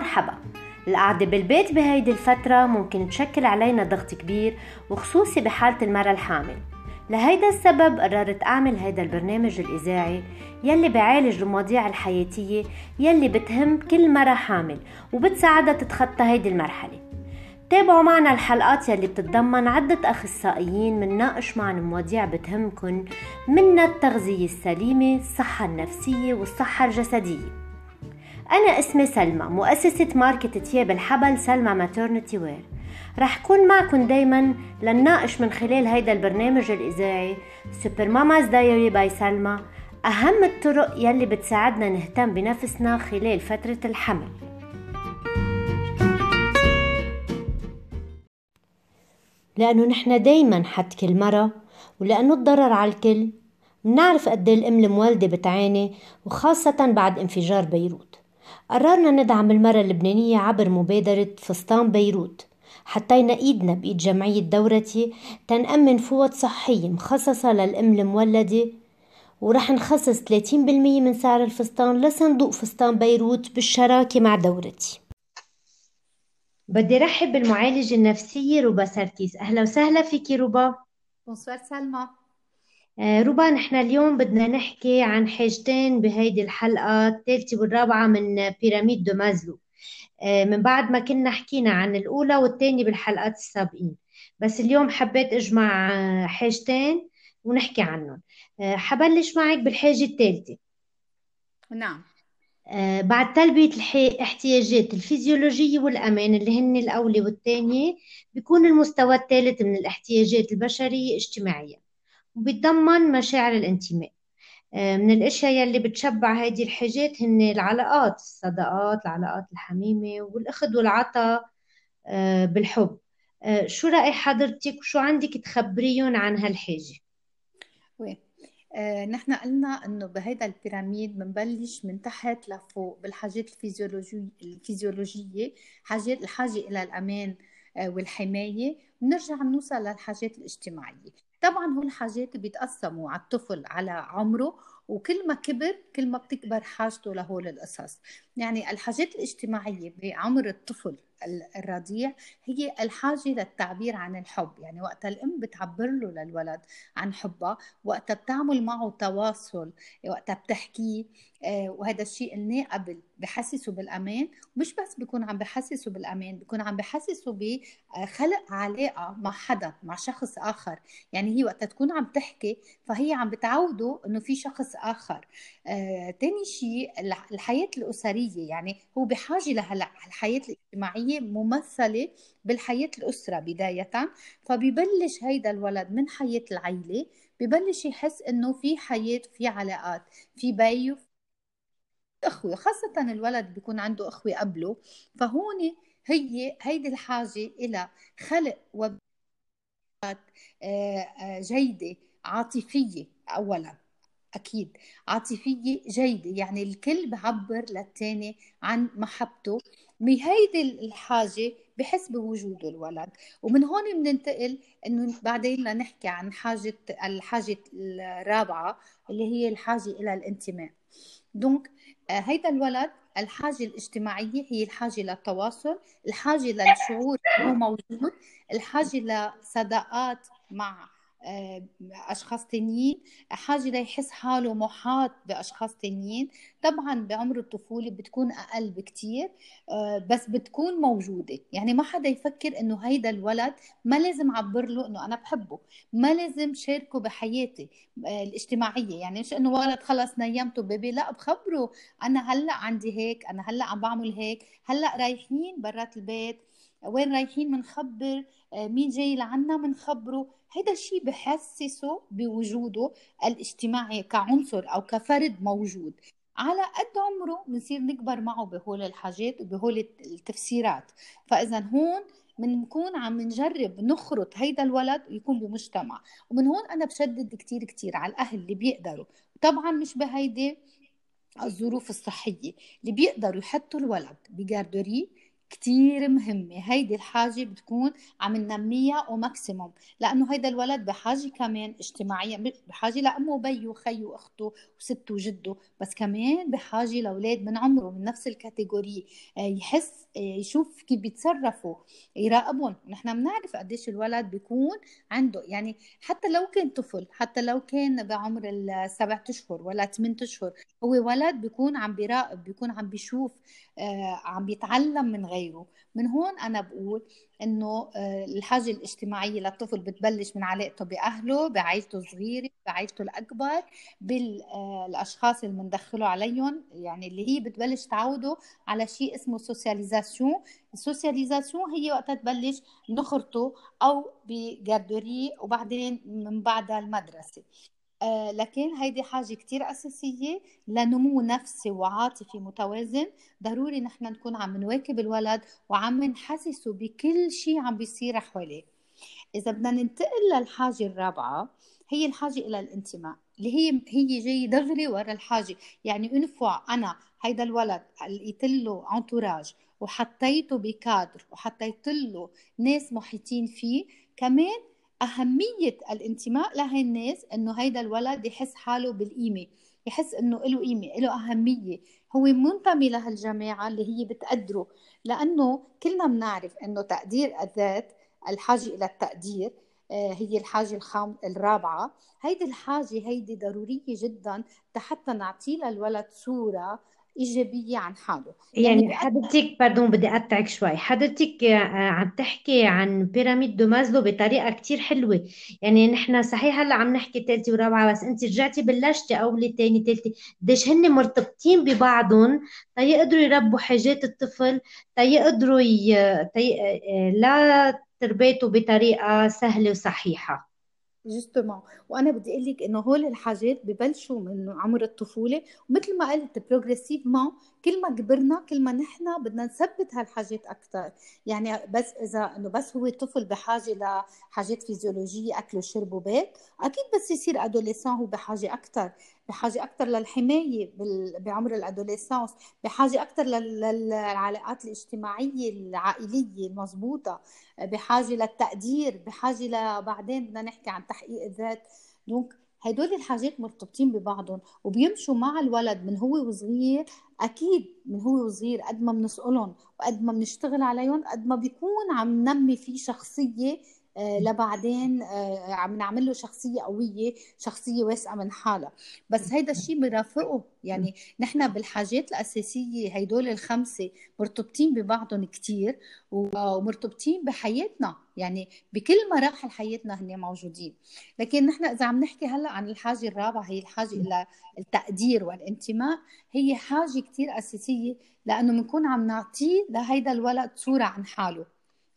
مرحبا. القعدة بالبيت بهيدي الفترة ممكن تشكل علينا ضغط كبير وخصوصي بحالة المرأة الحامل. لهيدا السبب قررت أعمل هيدا البرنامج الإذاعي يلي بعالج المواضيع الحياتية يلي بتهم كل مرة حامل وبتساعدها تتخطى هيدي المرحلة. تابعوا معنا الحلقات يلي بتتضمن عدة أخصائيين منناقش معنا مواضيع بتهمكن منها التغذية السليمة الصحة النفسية والصحة الجسدية. أنا اسمي سلمى مؤسسة ماركة تياب الحبل سلمى Maternity ويلي رح كون معكم دايما لنناقش من خلال هيدا البرنامج الإذاعي Super Mamas Diary by سلمى أهم الطرق يلي بتساعدنا نهتم بنفسنا خلال فترة الحمل. لأنه نحن دايما حد كل مرة ولأنه الضرر على الكل. منعرف قد إيه الأم الموالدة بتعاني وخاصة بعد انفجار بيروت. قررنا ندعم المرأة اللبنانية عبر مبادرة فستان بيروت. حطينا ايدنا بايد جمعية دورتي تنأمن فوط صحية مخصصة للأم المولدة ورح نخصص 30% من سعر الفستان لصندوق فستان بيروت بالشراكة مع دورتي بدي رحب بالمعالجة النفسية روبا سركيس. أهلا وسهلا فيكي روبا. Bonsoir سلمى. آه، روبا نحن اليوم بدنا نحكي عن حاجتين بهيدي الحلقة الثالثة والرابعة من pyramide de Maslow. آه، من بعد ما كنا حكينا عن الأولى والثانية بالحلقات السابقين. بس اليوم حبيت أجمع آه، حاجتين ونحكي عنهم. حبلش معك بالحاجة الثالثة. نعم. بعد تلبية الاحتياجات الفيزيولوجية والأمان اللي هن الأولى والثانية بيكون المستوى الثالث من الاحتياجات البشرية اجتماعيا. وبيتضمن مشاعر الانتماء. آه، من الأشياء يلي بتشبع هذه الحاجات هن العلاقات الصداقات العلاقات الحميمة والأخذ والعطاء آه، بالحب. آه، شو رأي حضرتك وشو عندك تخبريهم عن هالحاجة؟ نحن قلنا إنه بهيدا البيراميد بنبلش من تحت لفوق بالحاجات الفيزيولوجية الفيزيولوجية حاجات الحاجة إلى الأمان والحماية. بنرجع نوصل للحاجات الاجتماعية. طبعا هول الحاجات بيتقسموا على الطفل على عمره وكل ما كبر كل ما بتكبر حاجته لهول القصص يعني الحاجات الاجتماعية بعمر الطفل الرضيع هي الحاجة للتعبير عن الحب. يعني وقت الأم بتعبر له للولد عن حبها وقت بتعمل معه تواصل وقت بتحكيه آه، وهذا الشيء قلناه قبل بحسسه بالأمان. مش بس بيكون عم بحسسه بالأمان بيكون عم بحسسه بخلق علاقة مع حدا مع شخص آخر. يعني هي وقت تكون عم تحكي فهي عم بتعوده إنه في شخص آخر. آه، تاني شيء الحياة الأسرية. يعني هو بحاجة لهلا الحياة الاجتماعية ممثلة بالحياة الأسرة بداية. فبيبلش هيدا الولد من حياة العيلة ببلش يحس إنه في حياة في علاقات في بي أخوة. خاصة الولد بيكون عنده أخوة قبله. فهون هي هيدي الحاجة إلى خلق وبيئات آه، آه، جيدة أكيد. عاطفية جيدة يعني الكل بعبر للثاني عن محبته. بهيدي الحاجة بحس بوجوده الولد. ومن هون بننتقل إنه بعدين لنحكي عن حاجة الحاجة الرابعة اللي هي الحاجة إلى الانتماء. دونك آه، هيدا الولد الحاجة الاجتماعية هي الحاجة للتواصل الحاجة للشعور هو موجود الحاجة لصداقات مع أشخاص تانيين حاجة ليحس حاله محاط بأشخاص تانيين. طبعا بعمر الطفولة بتكون أقل بكتير آه، بس بتكون موجودة. يعني ما حدا يفكر إنه هيدا الولد ما لازم أعبر له إنه أنا بحبه. ما لازم شاركه بحياتي آه، الاجتماعية. يعني مش إنه ولد خلص نيمته بيبي لا بخبره. أنا هلأ عندي هيك أنا هلأ عم بعمل هيك. هلأ رايحين برات البيت وين رايحين بنخبر مين جاي لعنا بنخبره هذا الشيء بحسسه بوجوده الاجتماعي كعنصر أو كفرد موجود. على قد عمره بنصير نكبر معه بهول الحاجات وبهول التفسيرات. فإذا هون بنكون عم نجرب نخرط هيدا الولد ويكون بمجتمع. ومن هون أنا بشدد كتير كتير على الأهل اللي بيقدروا. طبعا مش بهيدي الظروف الصحية. اللي بيقدروا يحطوا الولد بجاردوري كتير مهمة. هيدي الحاجة بتكون عم ننميها أو ماكسيموم لأنه هيدا الولد بحاجة كمان اجتماعيا بحاجة لأمه وبيه وخيه وأخته وسته وجده بس كمان بحاجة لأولاد من عمره من نفس الكاتيجوري. آه، يحس آه، يشوف كيف بيتصرفوا يراقبهم. نحن بنعرف قديش الولد بيكون عنده يعني حتى لو كان طفل حتى لو كان بعمر السبع أشهر ولا ثمان أشهر هو ولد بيكون عم بيراقب بيكون عم بيشوف آه، عم بيتعلم من غيره من هون أنا بقول إنه آه، الحاجة الاجتماعية للطفل بتبلش من علاقته بأهله بعائلته الصغيرة بعائلته الأكبر بالاشخاص اللي بندخله عليهم. يعني اللي هي بتبلش تعوده على شيء اسمه socialisation. ال socialisation هي وقتها تبلش نحطه أو ب garderie وبعدين من بعدها المدرسة. آه، لكن هيدي حاجة كتير أساسية لنمو نفسي وعاطفي متوازن. ضروري نحن نكون عم نواكب الولد وعم نحسسه بكل شيء عم بيصير حواليه. إذا بدنا ننتقل للحاجة الرابعة هي الحاجة إلى الانتماء اللي هي هي جاي دغري ورا الحاجة. يعني انفع أنا هيدا الولد لقيت له انتوراج وحطيته بكادر وحطيت له ناس محيطين فيه كمان أهمية الانتماء لهي الناس إنه هيدا الولد يحس حاله بالقيمة يحس إنه له قيمة له أهمية. هو منتمي لهالجماعة اللي هي بتقدره لأنه كلنا بنعرف إنه تقدير الذات الحاجة إلى التقدير آه، هي الحاجة الخام الرابعة. هيدي الحاجة هيدي ضرورية جدا حتى نعطي للولد صورة إيجابية عن حاله. يعني, يعني حضرتك باردون بدي أقطعك شوي. حضرتك آه، عم تحكي عن بيراميد دو مازلو بطريقة كتير حلوة. يعني نحن صحيح هلأ عم نحكي ثالثه ورابعة بس أنت رجعتي بلشتي اولي ثاني ثالثه قديش هن مرتبطين ببعضهم؟ تيقدروا يربوا حاجات الطفل تيقدروا ي... تي... آه، لا تربيته بطريقة سهلة وصحيحة. Justement وأنا بدي أقول لك إنه هول الحاجات ببلشوا من عمر الطفولة. ومثل ما قلت progressivement كل ما كبرنا كل ما نحن بدنا نثبت هالحاجات أكثر يعني بس إذا إنه بس هو طفل بحاجة لحاجات فيزيولوجيه أكل وشرب وبيت أكيد بس يصير ادوليسون هو بحاجة أكثر بحاجة أكثر للحماية بعمر الأدوليسانس بحاجة أكثر للعلاقات الاجتماعية العائلية المضبوطة بحاجة للتقدير بحاجة لبعدين بدنا نحكي عن تحقيق الذات. دونك هدول الحاجات مرتبطين ببعضهم وبيمشوا مع الولد من هو وصغير أكيد من هو وصغير قد ما بنسألهم وقد ما بنشتغل عليهم قد ما بيكون عم ننمي فيه شخصية لبعدين آه، عم نعمل له شخصية قوية شخصية واسعة من حالها. بس هيدا الشيء بيرافقه يعني نحن بالحاجات الأساسية هيدول الخمسة مرتبطين ببعضهم كثير ومرتبطين بحياتنا. يعني بكل مراحل حياتنا هن موجودين. لكن نحن إذا عم نحكي هلأ عن الحاجة الرابعة هي الحاجة إلى التقدير والانتماء هي حاجة كثير أساسية لأنه بنكون عم نعطيه لهيدا الولد صورة عن حاله.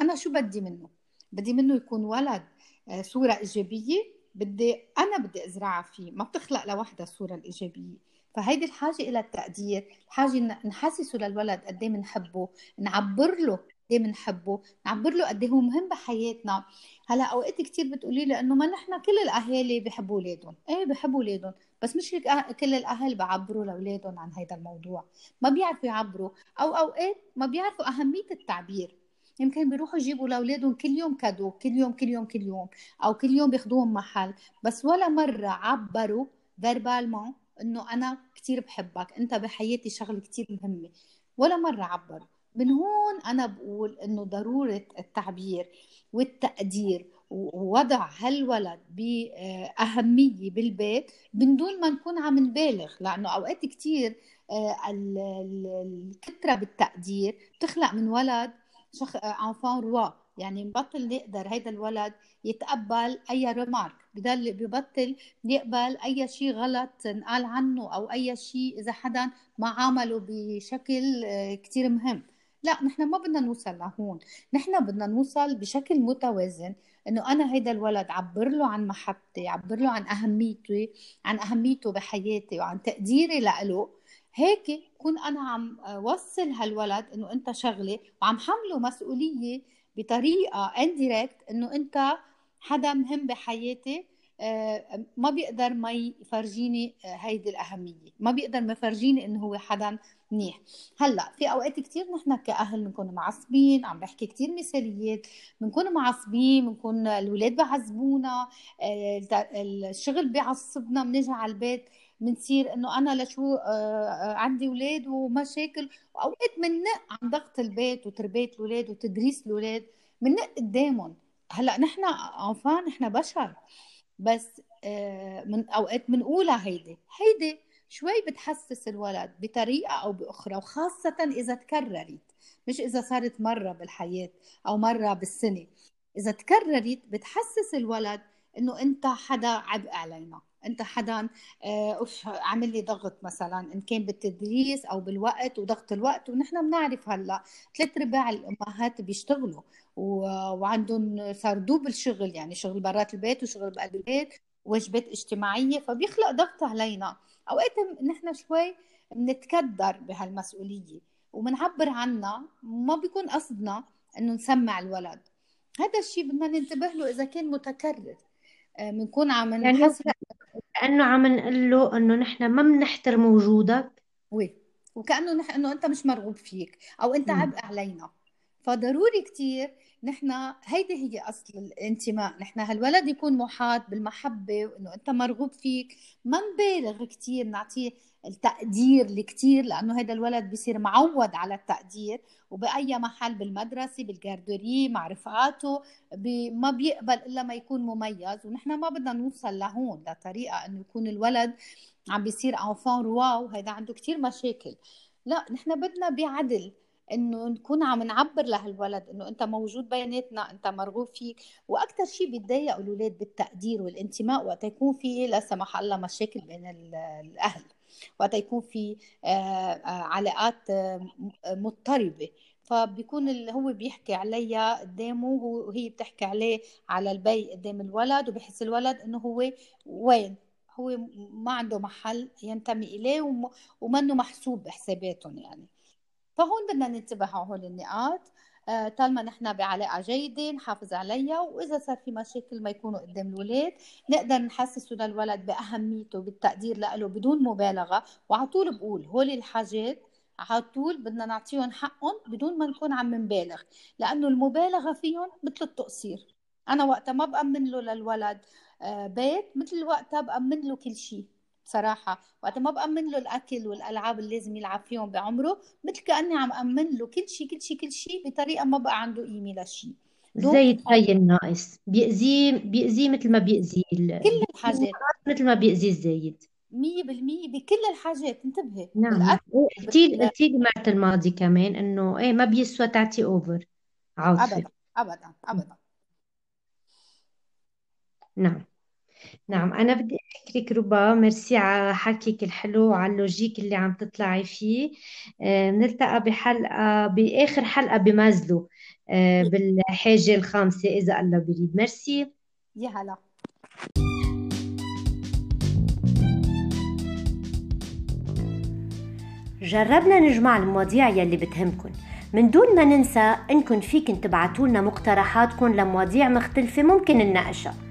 أنا شو بدي منه؟ بدي منه يكون ولد آه، صورة إيجابية بدي أنا بدي أزرعها فيه ما بتخلق لوحدها الصورة الإيجابية. فهيدي الحاجة إلى التقدير الحاجة نحسسه للولد قد إيه بنحبه نعبر له قد إيه بنحبه نعبر له قد إيه هو مهم بحياتنا. هلأ أوقات كثير بتقولي لي إنه ما نحن كل الأهالي بحبوا أولادهم. إيه بحبوا أولادهم. بس مش كل الأهل بعبروا لأولادهم عن هذا الموضوع. ما بيعرفوا يعبروا أو أوقات ما بيعرفوا أهمية التعبير. يمكن بيروحوا يجيبوا لأولادهم كل يوم cadeau كل يوم كل يوم كل يوم أو كل يوم بياخذوهم محل. بس ولا مرة عبروا verbalement إنه أنا كثير بحبك أنت بحياتي شغلة كثير مهمة. ولا مرة عبر من هون أنا بقول إنه ضرورة التعبير والتقدير ووضع هالولد بأهمية بالبيت من دون ما نكون عم نبالغ. لأنه أوقات كثير آه، الكثرة بالتقدير بتخلق من ولد شخ أنفان روا. يعني ببطل يقدر هيدا الولد يتقبل أي ريمارك بضل ببطل يقبل أي شيء غلط انقال عنه أو أي شيء إذا حدا ما عامله بشكل آه، كتير مهم. لا نحن ما بدنا نوصل لهون. نحن بدنا نوصل بشكل متوازن. إنه أنا هيدا الولد عبر له عن محبتي عبر له عن أهميتي عن أهميته بحياتي وعن تقديري له هيك كون أنا عم وصل هالولد إنه أنت شغلة وعم حمله مسؤولية بطريقة انديركت إنه أنت حدا مهم بحياتي آه، ما بيقدر ما يفرجيني آه، هيدي الأهمية ما بيقدر ما يفرجيني إنه هو حدا منيح. هلأ في أوقات كثير نحن كأهل بنكون معصبين عم بحكي كثير مثاليات بنكون معصبين بنكون الاولاد بعذبونا آه، الشغل بيعصبنا بنيجي على البيت بنصير إنه أنا لشو عندي أولاد ومشاكل. وأوقات بننق عن ضغط البيت وتربية الأولاد وتدريس الأولاد بننق قدامهم. هلأ نحن أنفان نحن بشر. بس آه، من أوقات بنقولها هيدي. هيدي شوي بتحسس الولد بطريقة أو بأخرى وخاصة إذا تكررت. مش إذا صارت مرة بالحياة أو مرة بالسنة. إذا تكررت بتحسس الولد إنه أنت حدا عبء علينا. انت حدا آه، اوف عامل لي ضغط مثلا ان كان بالتدريس أو بالوقت وضغط الوقت ونحن بنعرف هلأ. ثلاث ارباع الأمهات بيشتغلوا وعندهم صار double شغل يعني شغل برات البيت وشغل بقلب البيت واجبات اجتماعية فبيخلق ضغط علينا. أوقات نحن شوي بنتكدر بهالمسؤولية وبنعبر عنها ما بيكون قصدنا إنه نسمع الولد. هذا الشيء بدنا ننتبه له إذا كان متكرر. بنكون عم يعني نحس كأنه عم نقول له إنه نحن ما بنحترم وجودك. وي وكأنه نح... إنه أنت مش مرغوب فيك أو أنت عبء علينا. فضروري كتير نحن هيدي هي أصل الانتماء. نحن هالولد يكون محاط بالمحبة وإنه أنت مرغوب فيك. ما نبالغ كثير نعطيه التقدير الكثير لأنه هذا الولد بيصير معود على التقدير وبأي محل بالمدرسة بالجاردوري مع رفقاته بي ما بيقبل إلا ما يكون مميز ونحن ما بدنا نوصل لهون لطريقة إنه يكون الولد عم بيصير انفان روا وهذا عنده كثير مشاكل. لا نحن بدنا بعدل إنه نكون عم نعبر لهالولد إنه أنت موجود بيناتنا أنت مرغوب فيك. وأكثر شيء بيتضايقوا الأولاد بالتقدير والانتماء وقت يكون في لا سمح الله مشاكل بين الأهل. وقت يكون في آه، آه، علاقات آه، مضطربة. فبيكون هو بيحكي عليها قدامه وهي بتحكي عليه على البي قدام الولد وبحس الولد إنه هو وين؟ هو ما عنده محل ينتمي إليه ومنه محسوب بحساباتهم يعني. فهون بدنا ننتبه على هول النقاط. طالما نحن بعلاقة جيدة نحافظ عليها وإذا صار في مشاكل ما يكونوا قدام الولاد نقدر نحسسه للولد بأهميته بالتقدير له بدون مبالغة. وعلى طول بقول هول الحاجات على طول بدنا نعطيهم حقهم بدون ما نكون عم نبالغ لأنه المبالغة فيهم مثل التقصير. أنا وقتها ما بأمن له للولد آه، بيت مثل وقتها بأمن له كل شيء. بصراحة. وقت ما بأمن له الأكل والألعاب اللي لازم يلعب فيهم بعمره مثل كأني عم أمن له كل شيء كل شيء كل شيء بطريقة ما بقى عنده قيمة لشيء زي هاي الناقص. بيأذيه بيأذيه مثل ما بيأذي كل الحاجات. مثل ما بيأذي الزايد مية بالمية بكل الحاجات. انتبهي. نعم. قلتي قلتي لي مرت الماضي كمان إنه إيه ما بيسوى تعطي over عاطفة ابدا ابدا ابدا. نعم. نعم أنا بدي أشكرك ربا ميرسي على حكيك الحلو وعلى ال logique اللي عم تطلعي فيه. آه، نلتقى بحلقة بآخر حلقة بمازلو آه، بالحاجة الخامسة إذا الله بريد. ميرسي. يا هلا. جربنا نجمع المواضيع يلي بتهمكن. من دون ما ننسى انكم فيكن تبعتوا لنا مقترحاتكم لمواضيع مختلفة ممكن نناقشها.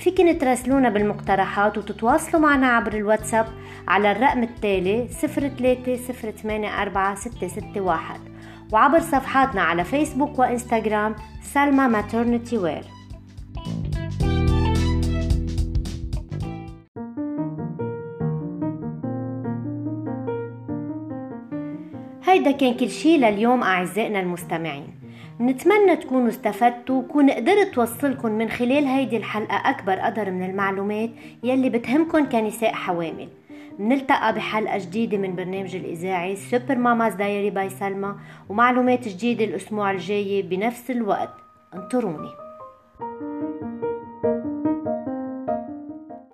فيكن تراسلونا بالمقترحات وتتواصلوا معنا عبر الواتساب على الرقم التالي 03 وعبر صفحاتنا على فيسبوك وإنستغرام سلمى ماترنتي وير. هيدا كان كل شي لليوم أعزائنا المستمعين. نتمنى تكونوا استفدتوا وكون قدرت توصلكم من خلال هيدي الحلقة أكبر قدر من المعلومات يلي بتهمكن كنساء حوامل. منلتقى بحلقة جديدة من برنامج الإذاعي Super Mamas Diary by سلمى ومعلومات جديدة الأسبوع الجاي بنفس الوقت. انطروني.